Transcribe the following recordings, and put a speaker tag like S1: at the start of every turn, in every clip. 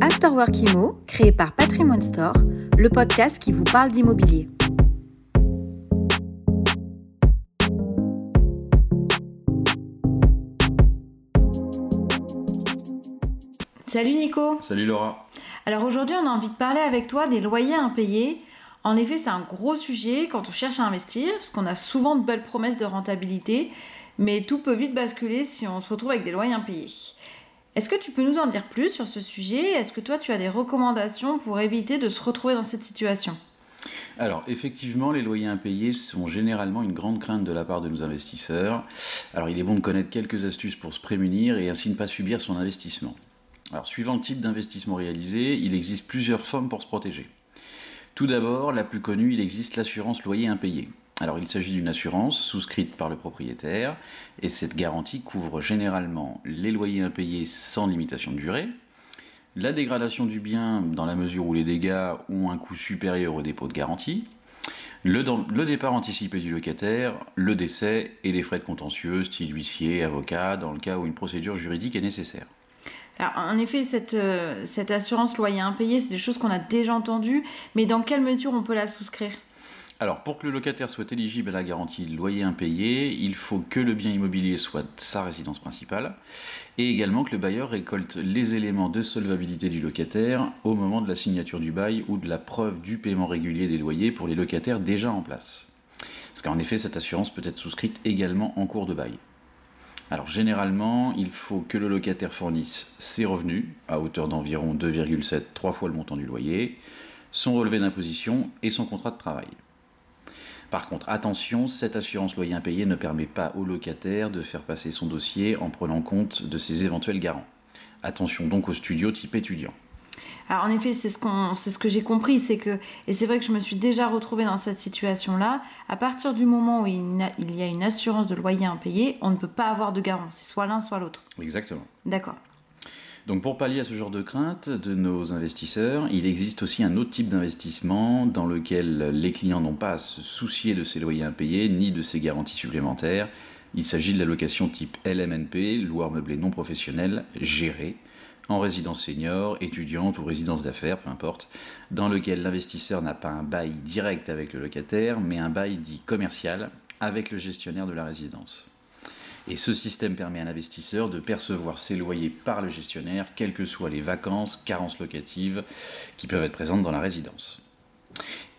S1: Afterwork Imo, créé par Patrimoine Store, le podcast qui vous parle d'immobilier. Salut Nico
S2: Salut Laura
S1: Alors aujourd'hui on a envie de parler avec toi des loyers impayés. En effet c'est un gros sujet quand on cherche à investir, parce qu'on a souvent de belles promesses de rentabilité, mais tout peut vite basculer si on se retrouve avec des loyers impayés. Est-ce que tu peux nous en dire plus sur ce sujet? Est-ce que toi, tu as des recommandations pour éviter de se retrouver dans cette situation?
S2: Alors, effectivement, les loyers impayés sont généralement une grande crainte de la part de nos investisseurs. Alors, il est bon de connaître quelques astuces pour se prémunir et ainsi ne pas subir son investissement. Alors, suivant le type d'investissement réalisé, il existe plusieurs formes pour se protéger. Tout d'abord, la plus connue, il existe l'assurance loyer impayé. Alors il s'agit d'une assurance souscrite par le propriétaire et cette garantie couvre généralement les loyers impayés sans limitation de durée, la dégradation du bien dans la mesure où les dégâts ont un coût supérieur au dépôt de garantie, le, départ anticipé du locataire, le décès et les frais de contentieux, style huissier, avocat, dans le cas où une procédure juridique est nécessaire.
S1: Alors, en effet, cette, euh, cette assurance loyer impayé, c'est des choses qu'on a déjà entendues, mais dans quelle mesure on peut la souscrire?
S2: Alors, pour que le locataire soit éligible à la garantie loyer impayé, il faut que le bien immobilier soit sa résidence principale et également que le bailleur récolte les éléments de solvabilité du locataire au moment de la signature du bail ou de la preuve du paiement régulier des loyers pour les locataires déjà en place. Parce qu'en effet, cette assurance peut être souscrite également en cours de bail. Alors généralement, il faut que le locataire fournisse ses revenus à hauteur d'environ 2,7 3 fois le montant du loyer, son relevé d'imposition et son contrat de travail. Par contre, attention, cette assurance loyer impayé ne permet pas au locataire de faire passer son dossier en prenant compte de ses éventuels garants. Attention donc au studio type étudiant.
S1: Alors en effet, c'est ce, ce que j'ai compris, c'est que, et c'est vrai que je me suis déjà retrouvée dans cette situation-là, à partir du moment où il y a une assurance de loyer impayé, on ne peut pas avoir de garant, c'est soit l'un, soit l'autre.
S2: Exactement.
S1: D'accord.
S2: Donc pour pallier à ce genre de crainte de nos investisseurs, il existe aussi un autre type d'investissement dans lequel les clients n'ont pas à se soucier de ces loyers impayés ni de ces garanties supplémentaires. Il s'agit de la location type LMNP, loueur meublé non professionnel, géré, en résidence senior, étudiante ou résidence d'affaires, peu importe, dans lequel l'investisseur n'a pas un bail direct avec le locataire, mais un bail dit commercial avec le gestionnaire de la résidence. Et ce système permet à l'investisseur de percevoir ses loyers par le gestionnaire, quelles que soient les vacances, carences locatives qui peuvent être présentes dans la résidence.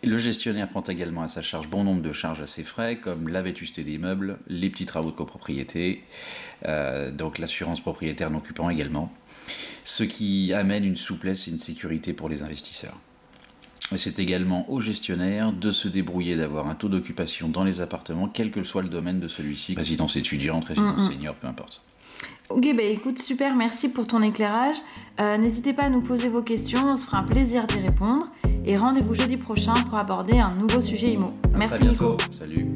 S2: le gestionnaire prend également à sa charge bon nombre de charges à ses frais, comme la vétusté des meubles, les petits travaux de copropriété, euh, donc l'assurance propriétaire non occupant également, ce qui amène une souplesse et une sécurité pour les investisseurs. C'est également au gestionnaire de se débrouiller d'avoir un taux d'occupation dans les appartements, quel que soit le domaine de celui-ci, résidence étudiante, résidence mm, mm. senior, peu importe.
S1: Ok, bah écoute, super, merci pour ton éclairage. Euh, n'hésitez pas à nous poser vos questions, on se fera un plaisir d'y répondre. Et rendez-vous jeudi prochain pour aborder un nouveau sujet IMO. merci
S2: Nico. Salut.